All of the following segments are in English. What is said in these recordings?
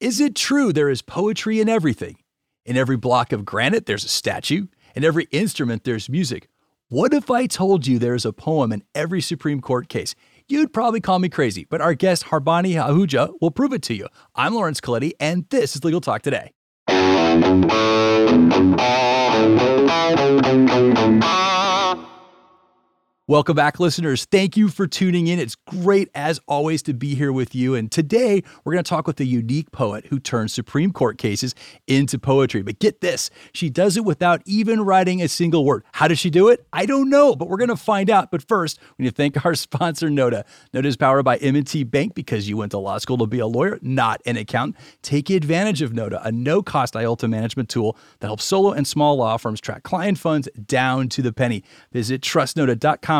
Is it true there is poetry in everything? In every block of granite, there's a statue. In every instrument, there's music. What if I told you there's a poem in every Supreme Court case? You'd probably call me crazy, but our guest Harbani Ahuja will prove it to you. I'm Lawrence Colletti, and this is Legal Talk Today. Welcome back, listeners. Thank you for tuning in. It's great, as always, to be here with you. And today, we're going to talk with a unique poet who turns Supreme Court cases into poetry. But get this, she does it without even writing a single word. How does she do it? I don't know, but we're going to find out. But first, we need to thank our sponsor, Nota. Nota is powered by M&T Bank because you went to law school to be a lawyer, not an accountant. Take advantage of Nota, a no-cost IOLTA management tool that helps solo and small law firms track client funds down to the penny. Visit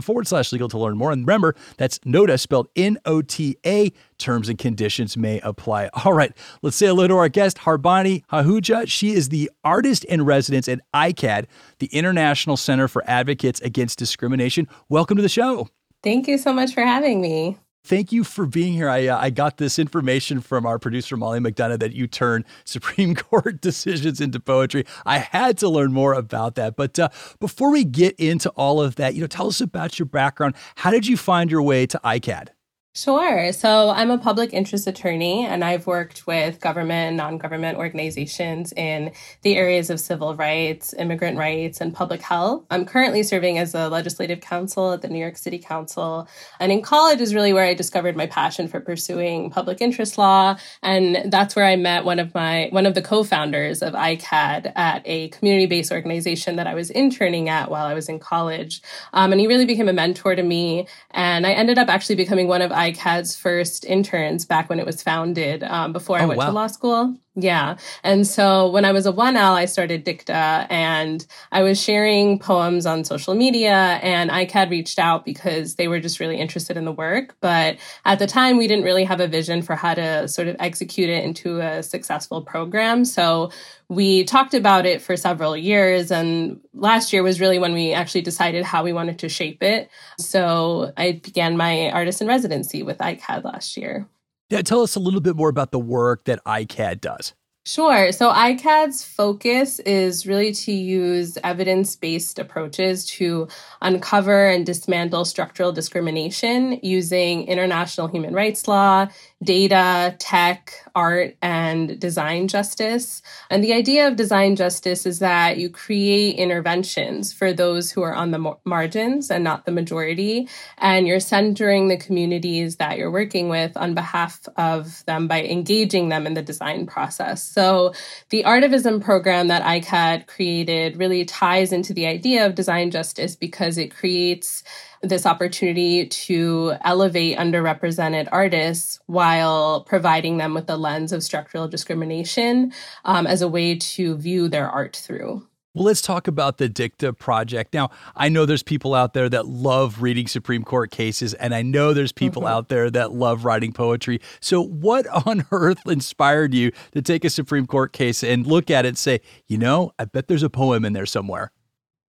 forward slash legal to learn more. And remember, that's NOTA spelled N O T A. Terms and conditions may apply. All right, let's say hello to our guest, Harbani Ahuja. She is the artist in residence at ICAAD, the International Center for Advocates Against Discrimination. Welcome to the show. Thank you so much for having me thank you for being here. I, uh, I got this information from our producer, Molly McDonough, that you turn Supreme Court decisions into poetry. I had to learn more about that. But uh, before we get into all of that, you know, tell us about your background. How did you find your way to ICAAD? Sure. So I'm a public interest attorney and I've worked with government and non government organizations in the areas of civil rights, immigrant rights, and public health. I'm currently serving as a legislative counsel at the New York City Council. And in college is really where I discovered my passion for pursuing public interest law. And that's where I met one of my, one of the co founders of ICAAD at a community based organization that I was interning at while I was in college. Um, and he really became a mentor to me. And I ended up actually becoming one of ICAAD's first interns back when it was founded um, before I oh, went wow. to law school. Yeah. And so when I was a 1L, I started Dicta and I was sharing poems on social media and ICAAD reached out because they were just really interested in the work. But at the time, we didn't really have a vision for how to sort of execute it into a successful program. So we talked about it for several years. And last year was really when we actually decided how we wanted to shape it. So I began my artist in residency with ICAAD last year. Yeah, tell us a little bit more about the work that ICAAD does. Sure. So ICAAD's focus is really to use evidence based approaches to uncover and dismantle structural discrimination using international human rights law, data, tech, art, and design justice. And the idea of design justice is that you create interventions for those who are on the margins and not the majority. And you're centering the communities that you're working with on behalf of them by engaging them in the design process. So the Artivism program that ICAAD created really ties into the idea of design justice because it creates this opportunity to elevate underrepresented artists while providing them with the lens of structural discrimination um, as a way to view their art through. Well, let's talk about the Dicta project. Now, I know there's people out there that love reading Supreme Court cases, and I know there's people mm-hmm. out there that love writing poetry. So, what on earth inspired you to take a Supreme Court case and look at it and say, you know, I bet there's a poem in there somewhere?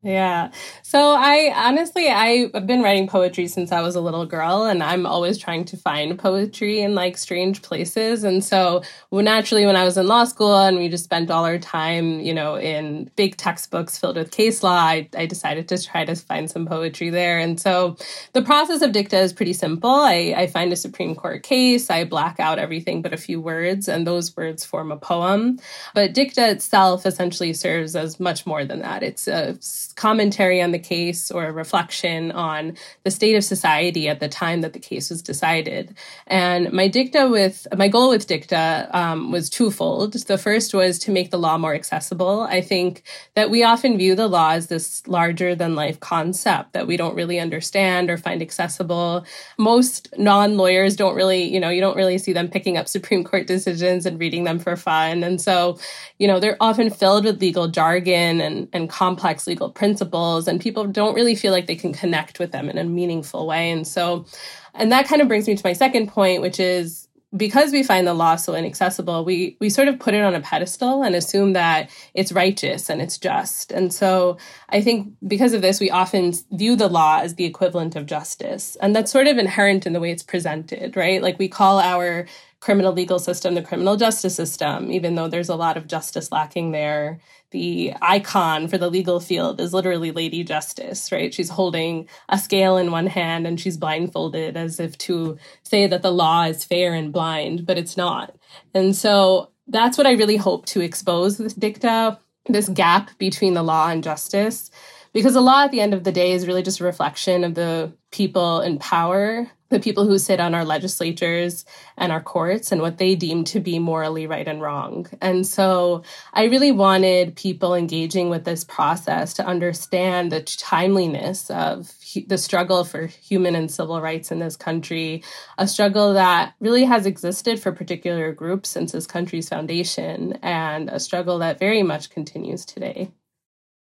Yeah. So I honestly, I've been writing poetry since I was a little girl, and I'm always trying to find poetry in like strange places. And so well, naturally, when I was in law school and we just spent all our time, you know, in big textbooks filled with case law, I, I decided to try to find some poetry there. And so the process of dicta is pretty simple. I, I find a Supreme Court case, I black out everything but a few words, and those words form a poem. But dicta itself essentially serves as much more than that. It's a commentary on the case or a reflection on the state of society at the time that the case was decided. And my dicta with my goal with dicta um, was twofold. The first was to make the law more accessible. I think that we often view the law as this larger than life concept that we don't really understand or find accessible. Most non lawyers don't really, you know, you don't really see them picking up Supreme Court decisions and reading them for fun. And so, you know, they're often filled with legal jargon and, and complex legal principles principles and people don't really feel like they can connect with them in a meaningful way. And so, and that kind of brings me to my second point, which is because we find the law so inaccessible, we we sort of put it on a pedestal and assume that it's righteous and it's just. And so I think because of this, we often view the law as the equivalent of justice. And that's sort of inherent in the way it's presented, right? Like we call our criminal legal system, the criminal justice system, even though there's a lot of justice lacking there. The icon for the legal field is literally Lady Justice, right? She's holding a scale in one hand and she's blindfolded as if to say that the law is fair and blind, but it's not. And so that's what I really hope to expose with dicta this gap between the law and justice because the law at the end of the day is really just a reflection of the people in power the people who sit on our legislatures and our courts and what they deem to be morally right and wrong. And so I really wanted people engaging with this process to understand the timeliness of the struggle for human and civil rights in this country, a struggle that really has existed for particular groups since this country's foundation, and a struggle that very much continues today.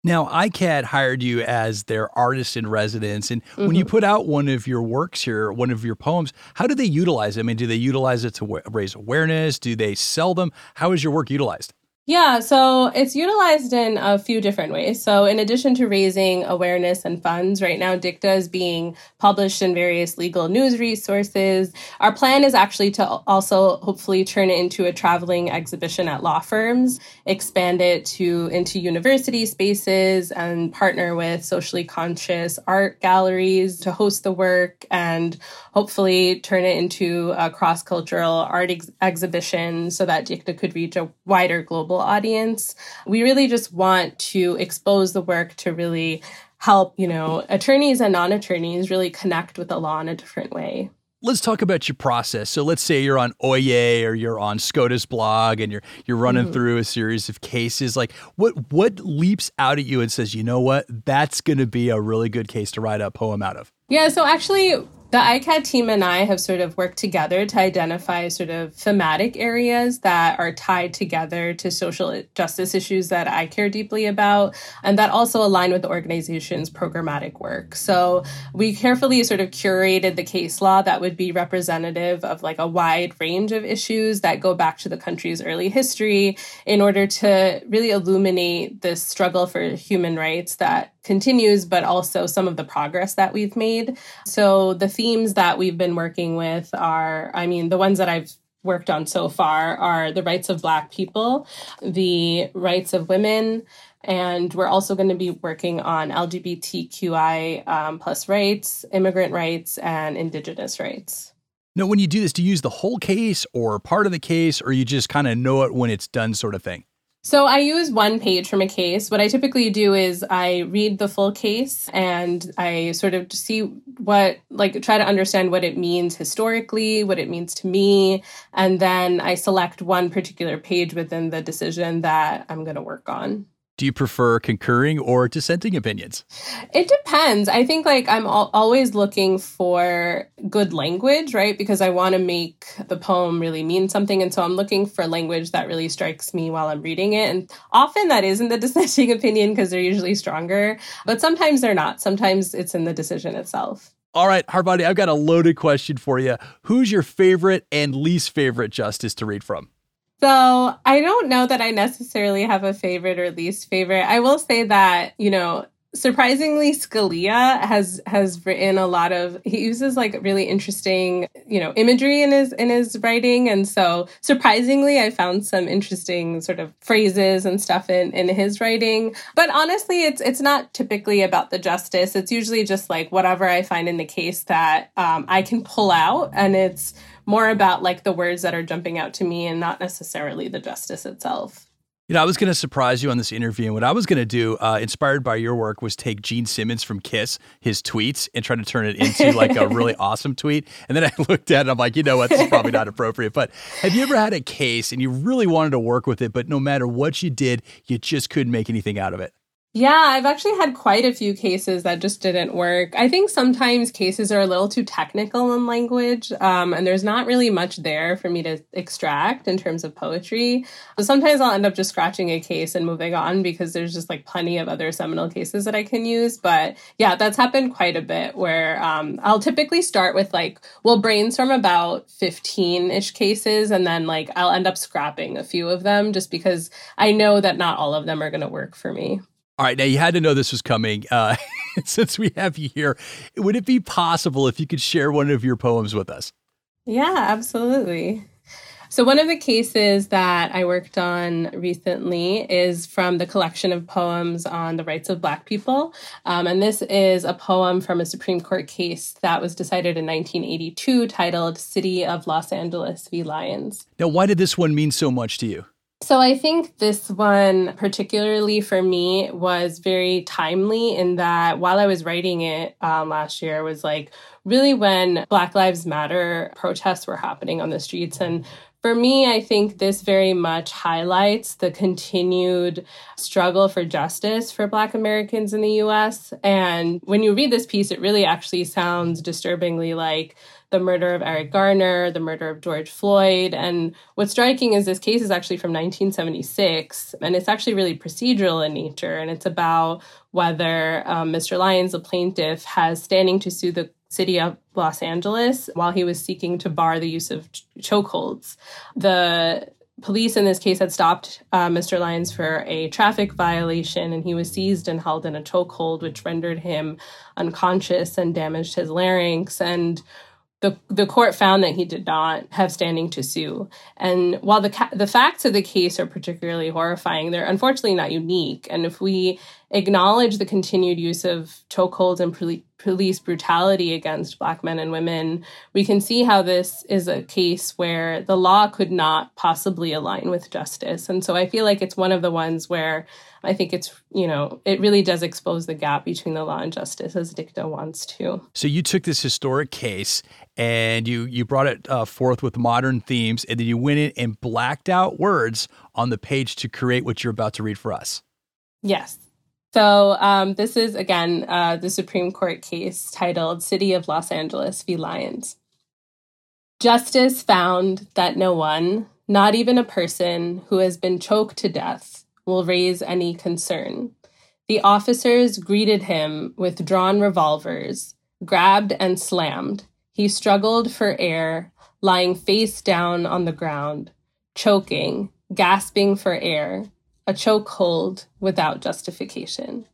Now, ICAAD hired you as their artist in residence. And mm-hmm. when you mm-hmm. put out one of your works here, one of your poems, how do they utilize it? I mean, do they utilize it to w- raise awareness? Do they sell them? How is your work utilized? Yeah, so it's utilized in a few different ways. So, in addition to raising awareness and funds, right now Dicta is being published in various legal news resources. Our plan is actually to also hopefully turn it into a traveling exhibition at law firms, expand it to into university spaces, and partner with socially conscious art galleries to host the work, and hopefully turn it into a cross cultural art ex- exhibition so that Dicta could reach a wider global global audience. We really just want to expose the work to really help, you know, attorneys and non-attorneys really connect with the law in a different way. Let's talk about your process. So let's say you're on Oyez or you're on SCOTUS blog and you're you're running mm-hmm. through a series of cases. Like what what leaps out at you and says, you know what, that's gonna be a really good case to write a poem out of? Yeah, so actually the ICAAD team and I have sort of worked together to identify sort of thematic areas that are tied together to social justice issues that I care deeply about, and that also align with the organization's programmatic work. So we carefully sort of curated the case law that would be representative of like a wide range of issues that go back to the country's early history in order to really illuminate this struggle for human rights that continues, but also some of the progress that we've made. So the themes that we've been working with are, I mean, the ones that I've worked on so far are the rights of Black people, the rights of women, and we're also going to be working on LGBTQI um, plus rights, immigrant rights, and Indigenous rights. Now, when you do this, do you use the whole case or part of the case, or you just kind of know it when it's done, sort of thing? So I use one page from a case. What I typically do is I read the full case and I sort of see what, like, try to understand what it means historically, what it means to me, and then I select one particular page within the decision that I'm going to work on. Do you prefer concurring or dissenting opinions? It depends. I think like I'm al- always looking for good language, right? Because I want to make the poem really mean something. And so I'm looking for language that really strikes me while I'm reading it. And often that is in the dissenting opinion because they're usually stronger, but sometimes they're not. Sometimes it's in the decision itself. All right, Harbani, I've got a loaded question for you. Who's your favorite and least favorite justice to read from? So I don't know that I necessarily have a favorite or least favorite. I will say that, you know, surprisingly Scalia has has written a lot of he uses like really interesting, you know, imagery in his in his writing. And so surprisingly I found some interesting sort of phrases and stuff in, in his writing. But honestly it's it's not typically about the justice. It's usually just like whatever I find in the case that um, I can pull out and it's more about like the words that are jumping out to me and not necessarily the justice itself. You know, I was going to surprise you on this interview. And what I was going to do, uh, inspired by your work, was take Gene Simmons from Kiss, his tweets, and try to turn it into like a really awesome tweet. And then I looked at it, I'm like, you know what, this is probably not appropriate. But have you ever had a case and you really wanted to work with it, but no matter what you did, you just couldn't make anything out of it? Yeah, I've actually had quite a few cases that just didn't work. I think sometimes cases are a little too technical in language, um, and there's not really much there for me to extract in terms of poetry. So sometimes I'll end up just scratching a case and moving on because there's just like plenty of other seminal cases that I can use. But yeah, that's happened quite a bit where um, I'll typically start with like, we'll brainstorm about 15 ish cases, and then like I'll end up scrapping a few of them just because I know that not all of them are going to work for me. All right, now you had to know this was coming. Uh, since we have you here, would it be possible if you could share one of your poems with us? Yeah, absolutely. So, one of the cases that I worked on recently is from the collection of poems on the rights of Black people. Um, and this is a poem from a Supreme Court case that was decided in 1982 titled City of Los Angeles v. Lyons. Now, why did this one mean so much to you? So I think this one, particularly for me, was very timely in that while I was writing it um, last year, was like really when Black Lives Matter protests were happening on the streets. And for me, I think this very much highlights the continued struggle for justice for Black Americans in the US. And when you read this piece, it really actually sounds disturbingly like the murder of Eric Garner, the murder of George Floyd. And what's striking is this case is actually from 1976, and it's actually really procedural in nature. And it's about whether um, Mr. Lyons, the plaintiff, has standing to sue the city of Los Angeles while he was seeking to bar the use of chokeholds. The police in this case had stopped uh, Mr. Lyons for a traffic violation, and he was seized and held in a chokehold, which rendered him unconscious and damaged his larynx. And the the court found that he did not have standing to sue. And while the ca- the facts of the case are particularly horrifying, they're unfortunately not unique. And if we acknowledge the continued use of chokeholds and poli- police brutality against black men and women, we can see how this is a case where the law could not possibly align with justice. And so I feel like it's one of the ones where I think it's, you know, it really does expose the gap between the law and justice as dicta wants to. So you took this historic case and you you brought it uh, forth with modern themes and then you went in and blacked out words on the page to create what you're about to read for us. Yes. So, um, this is again uh, the Supreme Court case titled City of Los Angeles v. Lyons. Justice found that no one, not even a person who has been choked to death, will raise any concern. The officers greeted him with drawn revolvers, grabbed and slammed. He struggled for air, lying face down on the ground, choking, gasping for air, a chokehold without justification.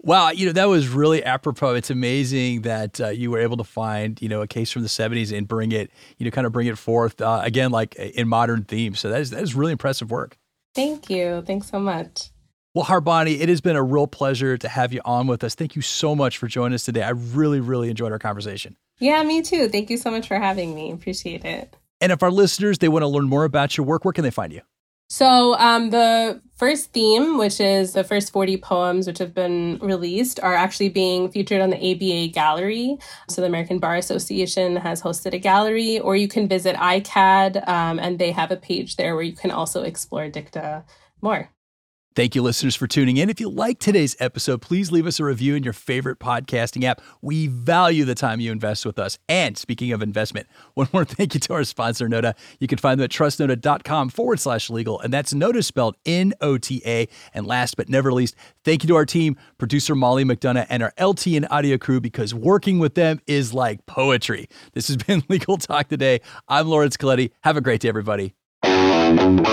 Wow, you know that was really apropos. It's amazing that uh, you were able to find you know a case from the '70s and bring it, you know, kind of bring it forth uh, again, like in modern themes. So that is that is really impressive work. Thank you. Thanks so much. Well, Harbani, it has been a real pleasure to have you on with us. Thank you so much for joining us today. I really, really enjoyed our conversation. Yeah, me too. Thank you so much for having me. Appreciate it. And if our listeners they want to learn more about your work, where can they find you? So, um, the first theme, which is the first 40 poems which have been released, are actually being featured on the ABA gallery. So, the American Bar Association has hosted a gallery, or you can visit ICAAD, um, and they have a page there where you can also explore dicta more. Thank you, listeners, for tuning in. If you like today's episode, please leave us a review in your favorite podcasting app. We value the time you invest with us. And speaking of investment, one more thank you to our sponsor, Nota. You can find them at trustnota.com forward slash legal, and that's Nota spelled N O T A. And last but never least, thank you to our team, producer Molly McDonough, and our LTN audio crew, because working with them is like poetry. This has been Legal Talk today. I'm Lawrence Colletti. Have a great day, everybody. Thank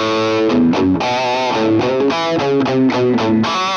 you.